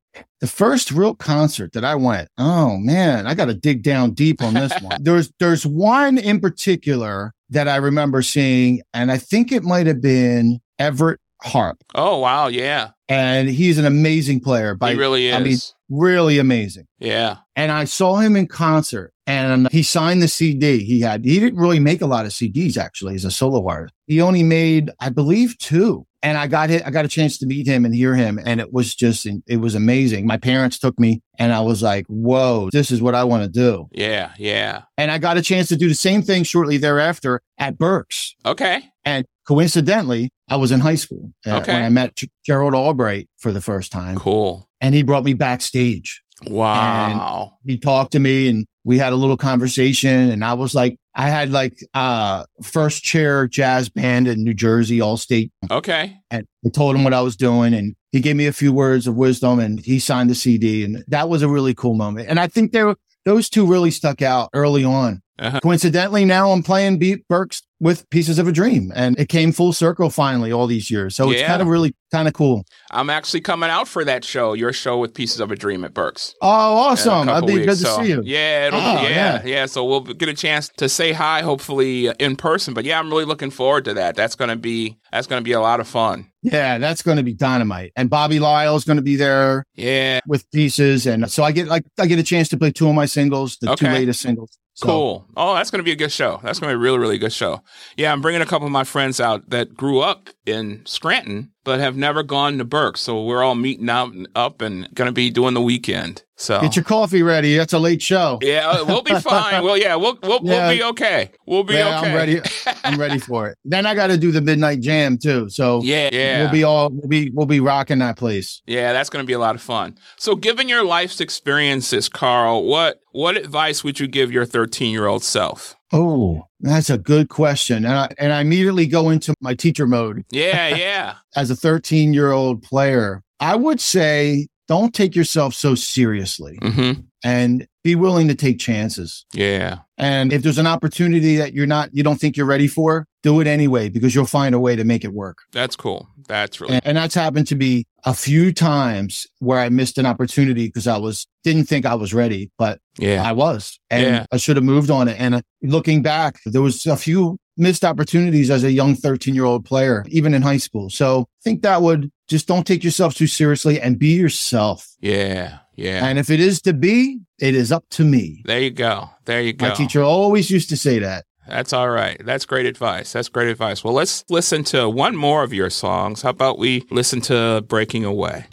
the first real concert that I went. Oh man, I got to dig down deep on this one. [laughs] There's there's one in particular that I remember seeing, and I think it might have been Everett Harp, Oh, wow. Yeah. and he's an amazing player. By he really is. I mean, really amazing. yeah. And I saw him in concert and he signed the CD he had. He didn't really make a lot of CDs actually as a solo artist. He only made, I believe, two. And I got hit, I got a chance to meet him and hear him. And it was just, it was amazing. My parents took me and I was like, whoa, this is what I want to do. Yeah. Yeah. And I got a chance to do the same thing shortly thereafter at Berks. Okay. And coincidentally, I was in high school uh, Okay. when I met Gerald Albright for the first time. Cool. And he brought me backstage Wow. he talked to me and we had a little conversation and I was like, I had like uh first chair jazz band in New Jersey, all state. okay. And I told him what I was doing and he gave me a few words of wisdom and he signed the CD. And that was a really cool moment. And I think there those two really stuck out early on. Uh-huh. Coincidentally, now I'm playing Beat Berks with Pieces of a Dream and it came full circle finally all these years. So it's kind of really kind of cool. I'm actually coming out for that show, your show with Pieces of a Dream at Berks. Oh, awesome. I'd be weeks. good to So, see you. Yeah, it'll Oh, yeah, yeah. yeah, So we'll get a chance to say hi, hopefully uh, in person. But yeah, I'm really looking forward to that. That's gonna be that's gonna be a lot of fun. Yeah, that's going to be dynamite. And Bobby Lyle is going to be there. Yeah, with pieces, and so I get like I get a chance to play two of my singles, the two latest singles. So, cool. Oh, that's gonna be a good show. That's gonna be a really, really good show. Yeah, I'm bringing a couple of my friends out that grew up in Scranton but have never gone to Burke. So we're all meeting out and up and going to be doing the weekend. So Get your coffee ready. That's a late show. yeah, uh, we'll be [laughs] fine. well, yeah, we'll we'll, Yeah. we'll be okay. We'll be yeah, okay. I'm ready. [laughs] I'm ready for it. Then I got to do the midnight jam too. So Yeah, yeah. we'll be all we'll be we'll be rocking that place. Yeah, that's going to be a lot of fun. So, given your life's experiences, Carl, what what advice would you give your 13 year old self? Oh, that's a good question. And I, and I immediately go into my teacher mode Yeah, [laughs] yeah, as a 13 year old player. I would say don't take yourself so seriously hmm and be willing to take chances. yeah, And if there's an opportunity that you're not, you don't think you're ready for, do it anyway because you'll find a way to make it work. that's cool. That's really And, and that's happened to be a few times where I missed an opportunity because I was didn't think I was ready, but yeah, I was, and Yeah. I should have moved on it. And uh, looking back, there was a few missed opportunities as a young 13 year old player, even in high school. So I think that would just don't take yourself too seriously and be yourself. yeah, yeah. And if it is to be, it is up to me. There you go. There you go. My teacher always used to say that. That's all right. That's great advice. That's great advice. Well, let's listen to one more of your songs. How about we listen to Breaking Away?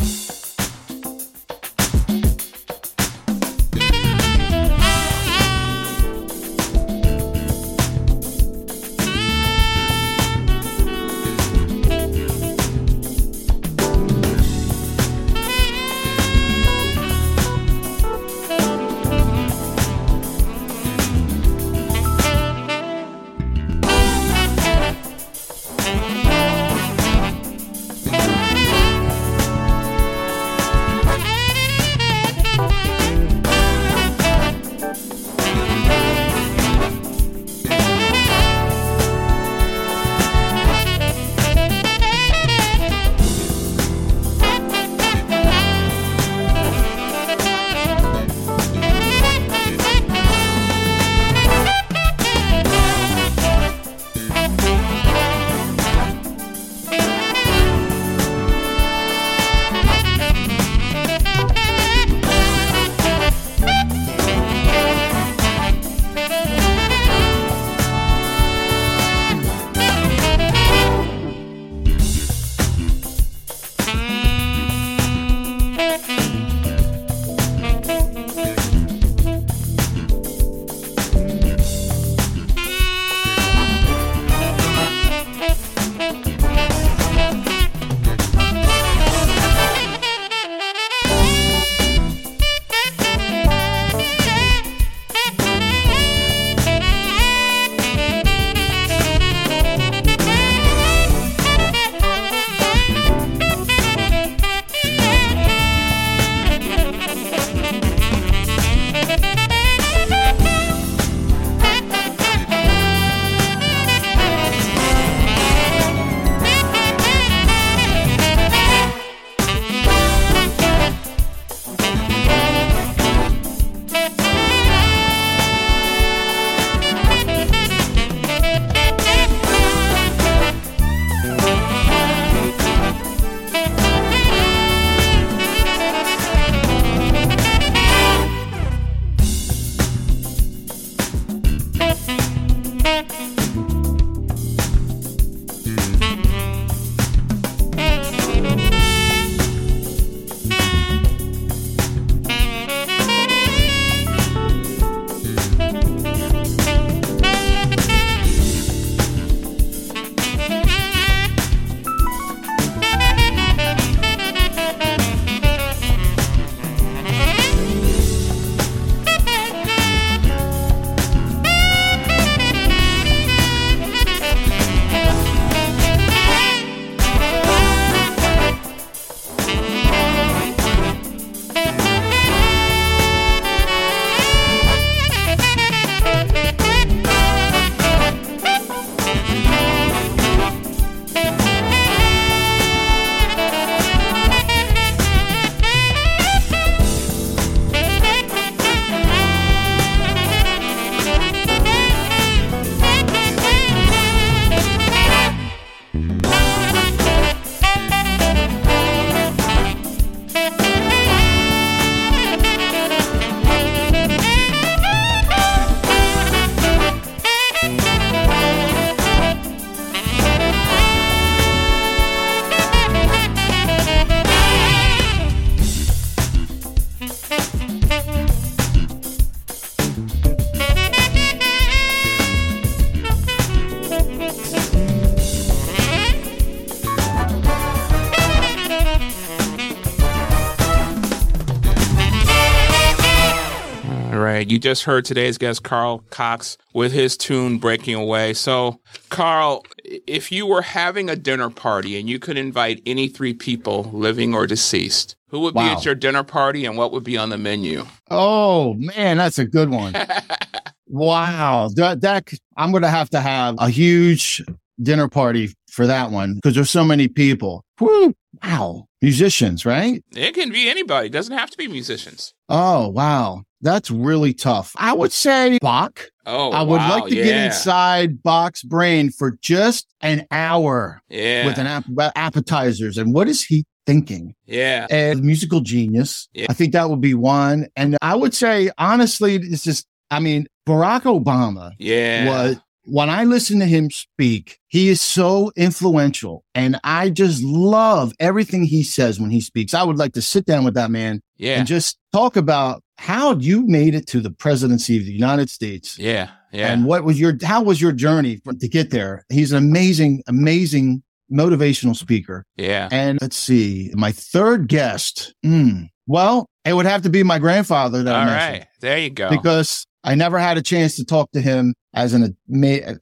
Right. You just heard today's guest, Carl Cox, with his tune Breaking Away. So, Carl, if you were having a dinner party and you could invite any three people, living or deceased, who would be at your dinner party and what would be on the menu? Oh man, that's a good one. [laughs] wow, that, that I'm going to have to have a huge dinner party for that one because there's so many people. Whew, wow, musicians, right? It can be anybody. It doesn't have to be musicians. Oh wow, that's really tough. I would say Bach. Oh, I would wow, like to yeah. get inside Bach's brain for just an hour Yeah. with an app- appetizers and what is he thinking? yeah. and musical genius. Yeah. I think that would be one. And I would say, honestly, it's just, I mean, Barack Obama Yeah. was, when I listen to him speak, he is so influential. And I just love everything he says when he speaks. I would like to sit down with that man Yeah. and just talk about how you made it to the presidency of the United States. Yeah. Yeah. And what was your, how was your journey to get there? He's an amazing, amazing motivational speaker. yeah. And let's see, my third guest. mm, well, it would have to be my grandfather that I mentioned right. There you go. because I never had a chance to talk to him as an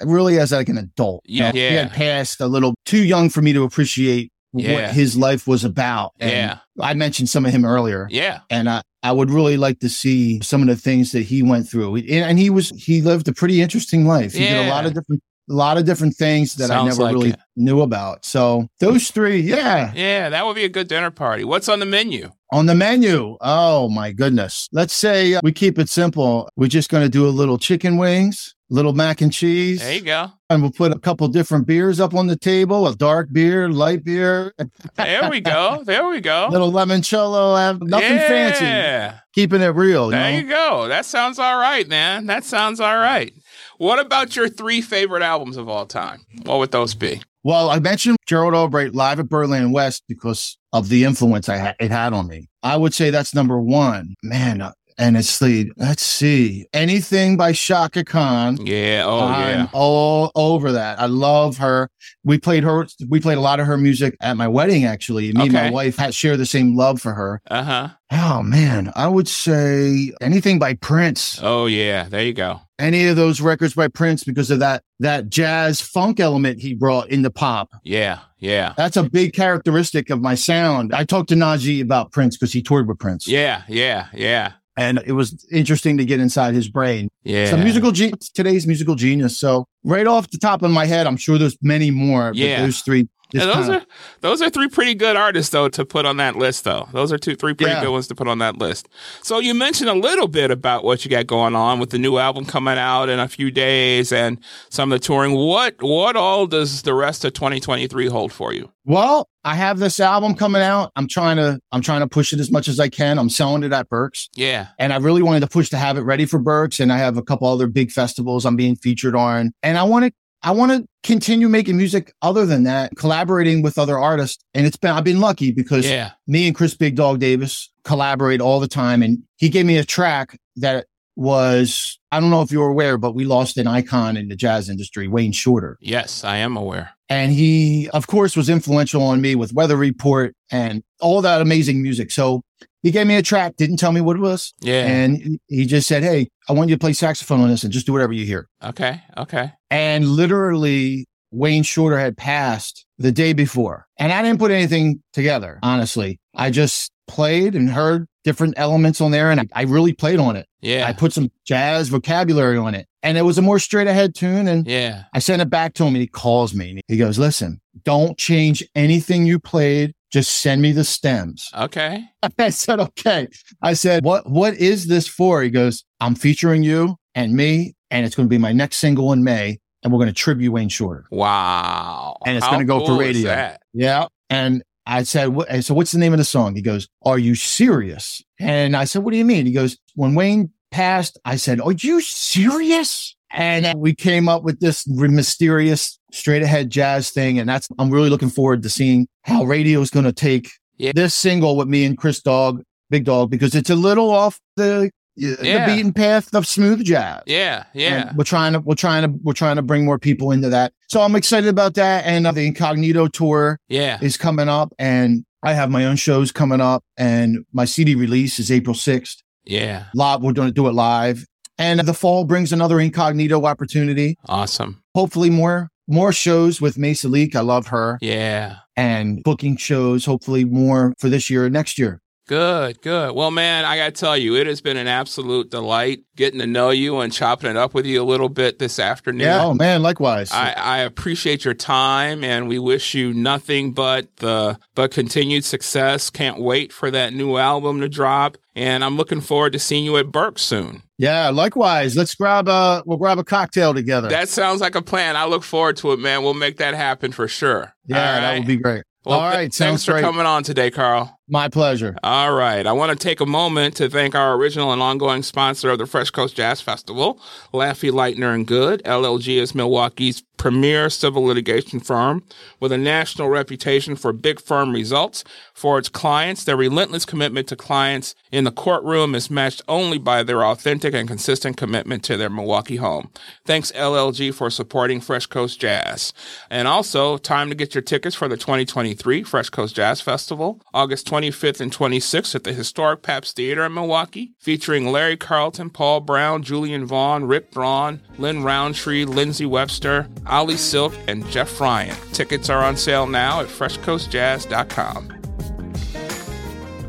really as like an adult. You Yeah, he had passed a little too young for me to appreciate Yeah. what his life was about. And Yeah. I mentioned some of him earlier. yeah. And I, I would really like to see some of the things that he went through. And, and he was he lived a pretty interesting life. He did a lot of different a lot of different things that I never like really it. knew about. So those three, yeah. Yeah. That would be a good dinner party. What's on the menu? On the menu, oh my goodness. Let's say uh, we keep it simple. We're just going to do a little chicken wings, little mac and cheese, There you go. and we'll put a couple different beers up on the table, a dark beer, light beer, There we go. There we go. [laughs] little limoncello, nothing fancy. Yeah. Keeping it real, you There know? you go. That sounds all right, man. That sounds all right. What about your three favorite albums of all time? What would those be? Well, I mentioned Gerald Albright live at Birdland West because of the influence I ha- it had on me. I would say that's number one. Man, and it's the, let's see, anything by Chaka Khan. Yeah. Oh, I'm yeah. all over that. I love her. We played her. We played a lot of her music at my wedding. Actually, me and my wife had share the same love for her. Uh huh. Oh man, I would say anything by Prince. Oh, yeah. There you go. Any of those records by Prince because of that that jazz funk element he brought into pop. Yeah. Yeah. That's a big characteristic of my sound. I talked to Najee about Prince because he toured with Prince. Yeah. Yeah. Yeah. And it was interesting to get inside his brain. Yeah. So musical ge- today's musical genius. So right off the top of my head, I'm sure there's many more. But Yeah. those three. Yeah, those kinda- are those are three pretty good artists though to put on that list though. Those are two three pretty Yeah. good ones to put on that list. So you mentioned a little bit about what you got going on with the new album coming out in a few days and some of the touring. What what all does the rest of 2023 hold for you? well, I have this album coming out. I'm trying to I'm trying to push it as much as I can. I'm selling it at Berks. Yeah. And I really wanted to push to have it ready for Berks. And I have a couple other big festivals I'm being featured on. And I want to I want to continue making music other than that, collaborating with other artists. And it's been I've been lucky because Yeah. me and Chris Big Dog Davis collaborate all the time. And he gave me a track that was, I don't know if you're aware, but we lost an icon in the jazz industry, Wayne Shorter. Yes, I am aware. And he, of course, was influential on me with Weather Report and all that amazing music. So he gave me a track, didn't tell me what it was. Yeah. And he just said, Hey, I want you to play saxophone on this and just do whatever you hear. okay. Okay. And literally, Wayne Shorter had passed the day before. And I didn't put anything together, honestly. I just played and heard different elements on there and I, I really played on it. Yeah. I put some jazz vocabulary on it and it was a more straight ahead tune. And yeah. I sent it back to him and he calls me and he goes, listen, don't change anything you played. Just send me the stems. [laughs] Okay. I said, okay. I said, what, what is this for? He goes, I'm featuring you and me, and it's going to be my next single in May. And we're going to tribute Wayne Shorter. Wow. And it's How gonna go for cool is radio. Yeah. And I said, said, what's the name of the song? He goes, are you serious? And I said, what do you mean? He goes, when Wayne passed, I said, are you serious? And we came up with this mysterious straight ahead jazz thing. And that's, I'm really looking forward to seeing how radio is going to take Yeah. this single with me and Chris Dog, Big Dog, because it's a little off the, Yeah. the beaten path of smooth jazz. Yeah. Yeah. And we're trying to we're trying to we're trying to bring more people into that. So I'm excited about that. And uh, the Incognito tour Yeah. is coming up, and I have my own shows coming up, and my CD release is April 6th. Yeah. Live, we're going to do it live And the fall brings another incognito opportunity. Awesome. Hopefully more more shows with Maysa Leak. I love her. Yeah. And booking shows, hopefully more for this year and next year. Good, good. Well, man, I got to tell you, it has been an absolute delight getting to know you and chopping it up with you a little bit this afternoon. Yeah. Oh man, likewise. I, I appreciate your time and we wish you nothing but the but continued success. Can't wait for that new album to drop. And I'm looking forward to seeing you at Burke soon. yeah, likewise. Let's grab a we'll grab a cocktail together. That sounds like a plan. I look forward to it, man. We'll make that happen for sure. yeah, All that right. would be great. Well, All th- thanks for great. coming on today, Carl. My pleasure. All right. I want to take a moment to thank our original and ongoing sponsor of the Fresh Coast Jazz Festival, Laffey Leitner and Goode. LLG is Milwaukee's premier civil litigation firm with a national reputation for big firm results. For its clients, their relentless commitment to clients in the courtroom is matched only by their authentic and consistent commitment to their Milwaukee home. Thanks LLG for supporting Fresh Coast Jazz. And also, time to get your tickets for the 2023 Fresh Coast Jazz Festival, August 25th and 26th at the historic Pabst Theater in Milwaukee, featuring Larry Carlton, Paul Brown, Julian Vaughn, Rick Braun, Lin Rountree, Lindsey Webster, Ali Silk, and Jeff Ryan. Tickets are on sale now at freshcoastjazz.com.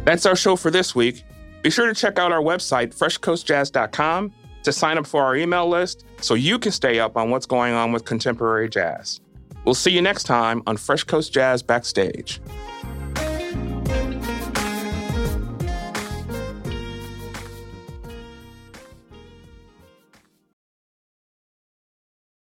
That's our show for this week. Be sure to check out our website, freshcoastjazz.com, to sign up for our email list so you can stay up on what's going on with contemporary jazz. We'll see you next time on Fresh Coast Jazz Backstage.